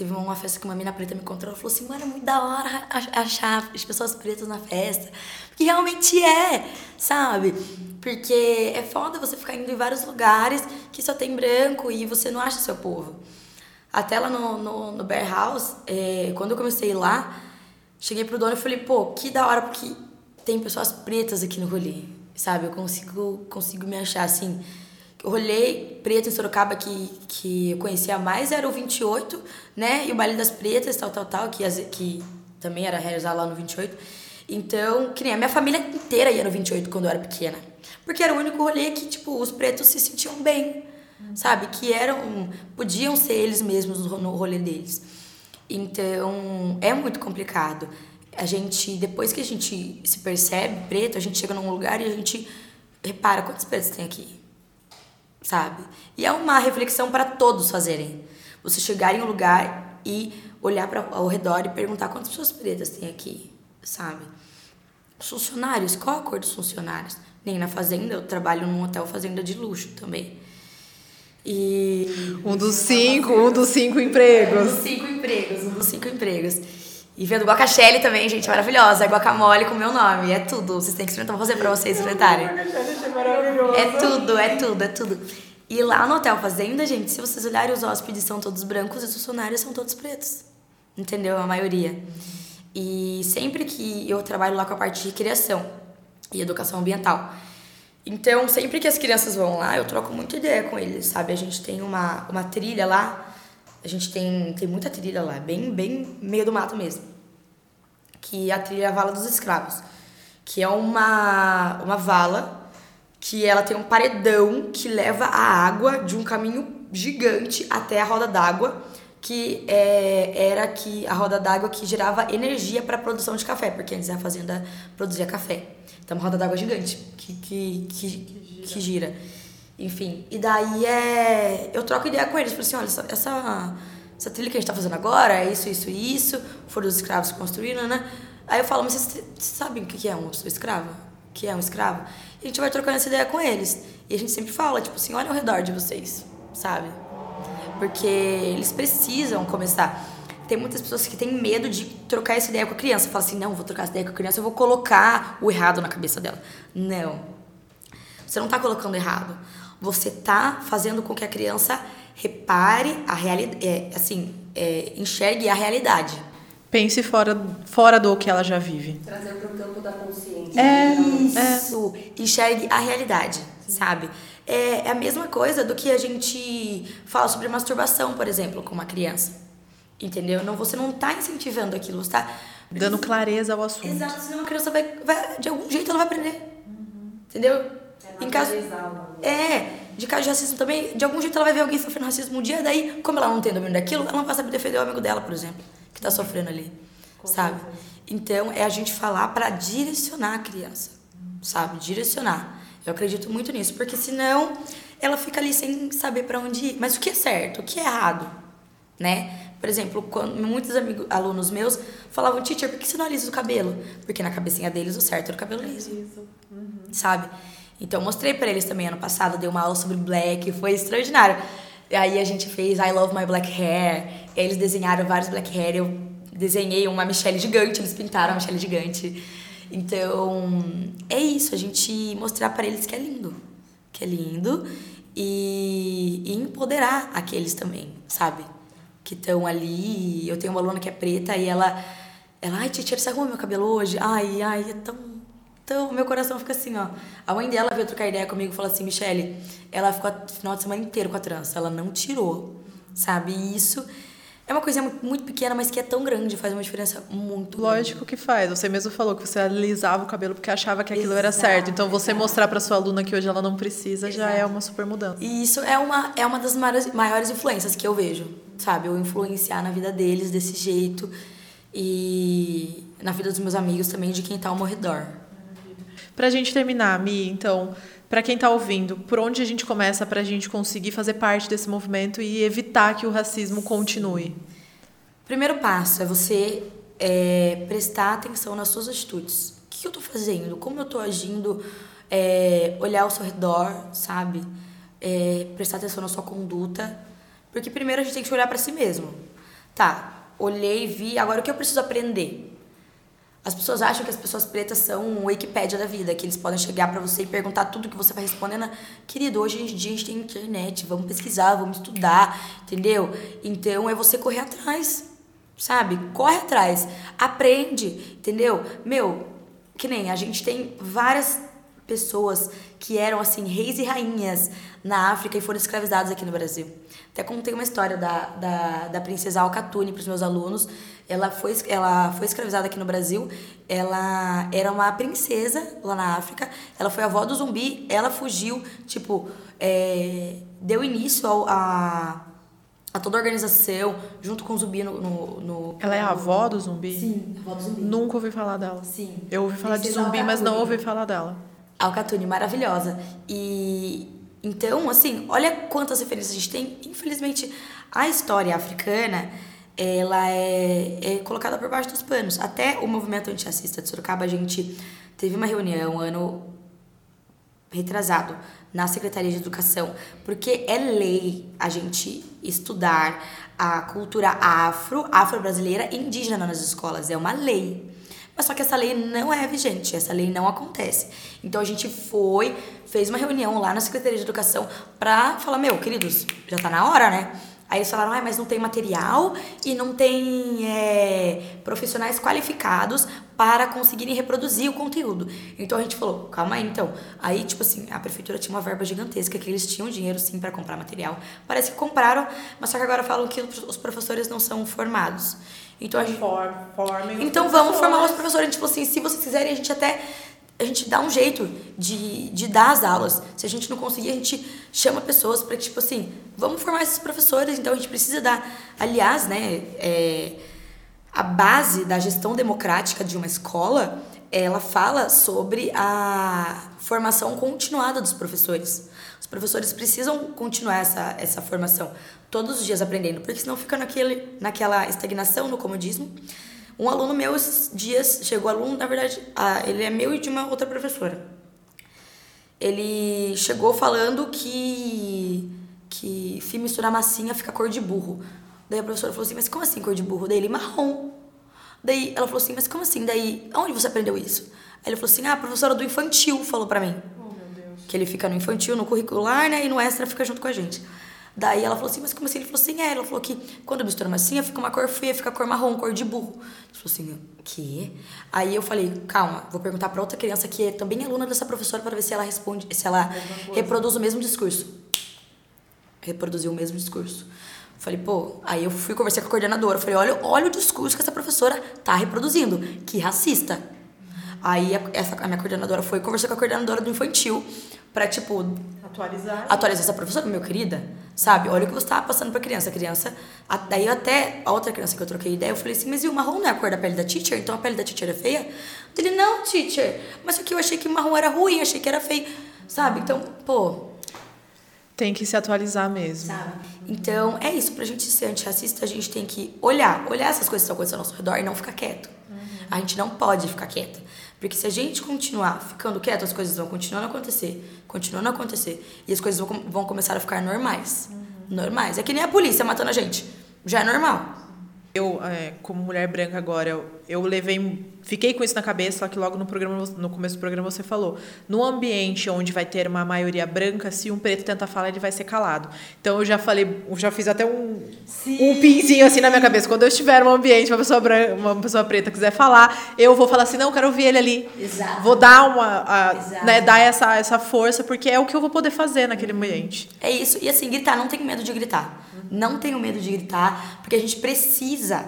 Teve uma festa que uma mina preta me encontrou e falou assim: mano, é muito da hora achar as pessoas pretas na festa. Porque realmente é, sabe? Porque é foda você ficar indo em vários lugares que só tem branco e você não acha seu povo. Até lá no, no, no Bear House, é, quando eu comecei lá, cheguei pro dono e falei: pô, que da hora, porque tem pessoas pretas aqui no rolê, sabe? Eu consigo, consigo me achar assim. Rolê preto em Sorocaba que, que eu conhecia mais era o 28, né? E o Baile das Pretas, tal, tal, tal, que, que também era realizado lá no 28. Então, que nem a minha família inteira ia no 28 quando eu era pequena. Porque era o único rolê que, tipo, os pretos se sentiam bem, sabe? Que eram, podiam ser eles mesmos no rolê deles. Então, é muito complicado. A gente, depois que a gente se percebe preto, a gente chega num lugar e a gente repara quantos pretos tem aqui sabe? E é uma reflexão para todos fazerem. Você chegar em um lugar e olhar para ao redor e perguntar quantas pessoas pretas tem aqui, sabe? Os funcionários, qual a cor dos funcionários? Nem na fazenda, eu trabalho num hotel fazenda de luxo também. E um dos cinco, um dos cinco empregos. Um dos cinco empregos, um dos cinco empregos. E vendo guacachelle também, gente, maravilhosa. É guacamole com meu nome. É tudo. Vocês têm que experimentar. Vou fazer pra vocês experimentarem. É tudo, é tudo, é tudo. E lá no Hotel Fazenda, gente, se vocês olharem, os hóspedes são todos brancos e os funcionários são todos pretos. Entendeu? A maioria. E sempre que eu trabalho lá com a parte de criação e educação ambiental. Então, sempre que as crianças vão lá, eu troco muita ideia com eles, sabe? A gente tem uma, uma trilha lá a gente tem, tem muita trilha lá, bem, bem meio do mato mesmo. Que é a trilha Vala dos Escravos. Que é uma, uma vala que ela tem um paredão que leva a água de um caminho gigante até a roda d'água, que é, era que a roda d'água que gerava energia para a produção de café, porque antes a fazenda produzia café. Então, uma roda d'água gigante que, que, que, que gira. Que gira. Enfim, e daí é. Eu troco ideia com eles, falo assim: olha, essa, essa, essa trilha que a gente tá fazendo agora é isso, isso e isso, foram os escravos que construíram, né? Aí eu falo, mas vocês, sabem o que é uma pessoa escrava? O que é um escravo? E a gente vai trocando essa ideia com eles. E a gente sempre fala, tipo assim, olha ao redor de vocês, sabe? Porque eles precisam começar. Tem muitas pessoas que têm medo de trocar essa ideia com a criança. Fala assim, não, vou trocar essa ideia com a criança, eu vou colocar o errado na cabeça dela. Não. Você não tá colocando errado você está fazendo com que a criança repare a realidade, é, assim, é, enxergue a realidade. Pense fora, fora do que ela já vive. Trazer para o campo da consciência. É, isso. É. Enxergue a realidade, sabe? É, é a mesma coisa do que a gente fala sobre masturbação, por exemplo, com uma criança. Entendeu? Não, você não está incentivando aquilo, você está... Dando clareza ao assunto. Exato, senão a criança vai, vai de algum jeito ela vai aprender. Uhum. Entendeu? É em caso É, de caso de racismo também, de algum jeito ela vai ver alguém sofrendo racismo um dia, daí, como ela não tem domínio daquilo, ela não vai saber defender o amigo dela, por exemplo, que tá sofrendo ali. Com sabe? Certeza. Então, é a gente falar para direcionar a criança, sabe? Direcionar. Eu acredito muito nisso, porque senão ela fica ali sem saber para onde ir. Mas o que é certo, o que é errado, né? Por exemplo, quando muitos amigos, alunos meus falavam, teacher, por que você não alisa o cabelo? Porque na cabecinha deles o certo era o cabelo liso. Uhum. Sabe? Então, mostrei para eles também ano passado, dei uma aula sobre black, foi extraordinário. E aí a gente fez I Love My Black Hair, eles desenharam vários black hair, eu desenhei uma Michelle gigante, eles pintaram a Michelle gigante. Então, é isso, a gente mostrar para eles que é lindo, que é lindo e, e empoderar aqueles também, sabe? Que estão ali. Eu tenho uma aluna que é preta e ela, ela, ai, tia, você arruma meu cabelo hoje? Ai, ai, é tão então, meu coração fica assim, ó. A mãe dela veio trocar ideia comigo e falou assim: Michele, ela ficou o final de semana inteiro com a trança, ela não tirou, sabe? E isso é uma coisa muito pequena, mas que é tão grande, faz uma diferença muito Lógico grande. que faz. Você mesmo falou que você alisava o cabelo porque achava que aquilo exato, era certo. Então, você exato. mostrar para sua aluna que hoje ela não precisa exato. já é uma super mudança. E isso é uma, é uma das maiores influências que eu vejo, sabe? Eu influenciar na vida deles desse jeito e na vida dos meus amigos também, de quem tá ao meu redor. Para a gente terminar, Mi, então, para quem está ouvindo, por onde a gente começa para a gente conseguir fazer parte desse movimento e evitar que o racismo continue? Primeiro passo é você é, prestar atenção nas suas atitudes. O que eu estou fazendo? Como eu estou agindo? É, olhar ao seu redor, sabe? É, prestar atenção na sua conduta. Porque primeiro a gente tem que olhar para si mesmo. Tá, olhei, vi, agora o que eu preciso aprender? As pessoas acham que as pessoas pretas são um Wikipédia da vida, que eles podem chegar para você e perguntar tudo que você vai respondendo. Querido, hoje em dia a gente tem internet, vamos pesquisar, vamos estudar, entendeu? Então é você correr atrás, sabe? Corre atrás, aprende, entendeu? Meu, que nem a gente tem várias pessoas que eram assim reis e rainhas na África e foram escravizados aqui no Brasil. Até contei uma história da, da, da princesa Alcatune para os meus alunos. Ela foi, ela foi escravizada aqui no Brasil. Ela era uma princesa lá na África. Ela foi avó do zumbi. Ela fugiu, tipo, é, deu início ao, a, a toda a organização, junto com o zumbi no, no, no- Ela é a avó do zumbi? Sim, avó do zumbi. Nunca ouvi falar dela. Sim. Eu ouvi falar de Princesa zumbi, mas não ouvi falar dela. Alcatune, maravilhosa. E então, assim, olha quantas referências a gente tem. Infelizmente, a história africana, ela é, é colocada por baixo dos panos. Até o movimento antirracista de Sorocaba, a gente teve uma reunião ano retrasado na Secretaria de Educação, porque é lei a gente estudar a cultura afro, afro-brasileira e indígena nas escolas, é uma lei. Mas só que essa lei não é vigente, essa lei não acontece. Então a gente foi, fez uma reunião lá na Secretaria de Educação pra falar, meu, queridos, já tá na hora, né? Aí eles falaram, ah, mas não tem material e não tem é, profissionais qualificados para conseguirem reproduzir o conteúdo. Então a gente falou, calma aí, então. Aí, tipo assim, a prefeitura tinha uma verba gigantesca que eles tinham dinheiro sim para comprar material. Parece que compraram, mas só que agora falam que os professores não são formados. Então a gente então vamos formar os professores. A gente falou assim, se vocês quiserem, a gente até a gente dá um jeito de, de dar as aulas. Se a gente não conseguir, a gente chama pessoas para tipo assim, vamos formar esses professores. Então a gente precisa dar, aliás, né, é, a base da gestão democrática de uma escola, ela fala sobre a formação continuada dos professores. Os professores precisam continuar essa, essa formação todos os dias aprendendo, porque senão fica naquele, naquela estagnação, no comodismo. Um aluno meu esses dias, chegou aluno, na verdade, ah, ele é meu e de uma outra professora. Ele chegou falando que que se misturar massinha fica cor de burro. Daí a professora falou assim, mas como assim cor de burro? Daí ele, marrom. Daí ela falou assim, mas como assim? Daí, aonde você aprendeu isso? Aí ele falou assim, ah, a professora do infantil falou pra mim. Que ele fica no infantil, no curricular, né? E no extra fica junto com a gente. Daí ela falou assim, mas como assim? Ele falou assim, é. Ela falou que quando mistura massinha, fica uma cor feia, fica cor marrom, cor de burro. Ele falou assim, que? Aí eu falei, calma, vou perguntar pra outra criança que é também aluna dessa professora para ver se ela responde, se ela reproduz o mesmo discurso. Reproduziu o mesmo discurso. Falei, pô, aí eu fui conversar com a coordenadora. Falei, olha, olha o discurso que essa professora tá reproduzindo. Que racista. Aí a, essa, a minha coordenadora foi conversar com a coordenadora do infantil pra, tipo, Atualizar. atualizar essa professora, meu querida, sabe? Olha o que você tá passando pra criança. A criança. a- daí até. A outra criança que eu troquei ideia, eu falei assim, mas e o marrom não é a cor da pele da teacher? Então a pele da teacher é feia? Ele, não, teacher. Mas só que eu achei que o marrom era ruim, achei que era feio. Sabe? Então, pô, Tem que se atualizar mesmo. Sabe? Então, é isso. Pra gente ser antirracista, a gente tem que olhar, olhar essas coisas que estão acontecendo ao nosso redor e não ficar quieto. A gente não pode ficar quieta. Porque se a gente continuar ficando quieto, as coisas vão continuando a acontecer, continuando a acontecer. E as coisas vão, vão começar a ficar normais. Normais. É que nem a polícia matando a gente. Já é normal. Eu, é, como mulher branca agora, eu, eu levei. Fiquei com isso na cabeça, só que logo no programa, no começo do programa você falou. No ambiente onde vai ter uma maioria branca, se um preto tentar falar, ele vai ser calado. Então eu já falei, eu já fiz até um, um pinzinho assim na minha cabeça. Quando eu estiver num ambiente, uma pessoa branca, uma pessoa preta quiser falar, eu vou falar assim, não, eu quero ouvir ele ali. Exato. Vou dar uma. a- né, dar essa, essa força, porque é o que eu vou poder fazer naquele ambiente. É isso. E assim, gritar, não tenho medo de gritar. Não tenho medo de gritar, porque a gente precisa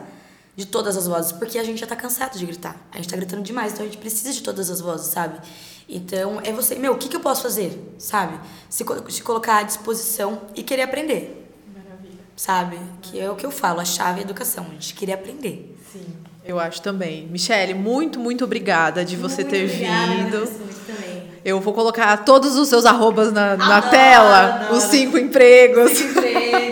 de todas as vozes, porque a gente já tá cansado de gritar. A gente tá gritando demais, então a gente precisa de todas as vozes, sabe? Então, é você, meu, o que, que eu posso fazer, sabe? Se, se colocar à disposição e querer aprender. Sabe? Que é o que eu falo, a chave é a educação, a gente querer aprender. Eu acho também. Michele, muito, muito obrigada de você ter vindo. Eu vou colocar todos os seus arrobas na, na Adoro, tela, adoro. os cinco empregos. Empregos. <laughs>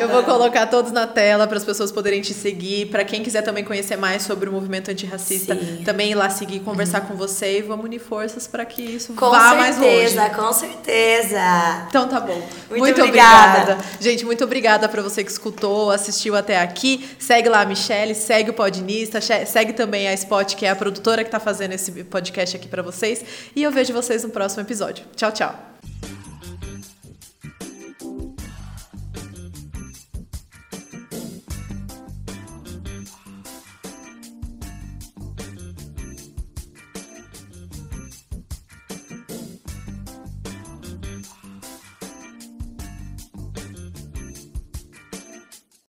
Eu vou colocar todos na tela para as pessoas poderem te seguir. Para quem quiser também conhecer mais sobre o movimento antirracista, Sim. também ir lá seguir, conversar com você e vamos unir forças para que isso Com vá mais longe. certeza, com certeza. Então tá bom. Muito Muito, obrigada. obrigada. Gente, muito obrigada para você que escutou, assistiu até aqui. Segue lá a Michelle, segue o Podinista, segue também a Spot, que é a produtora que tá fazendo esse podcast aqui para vocês. E eu vejo vocês no próximo episódio. Tchau, tchau.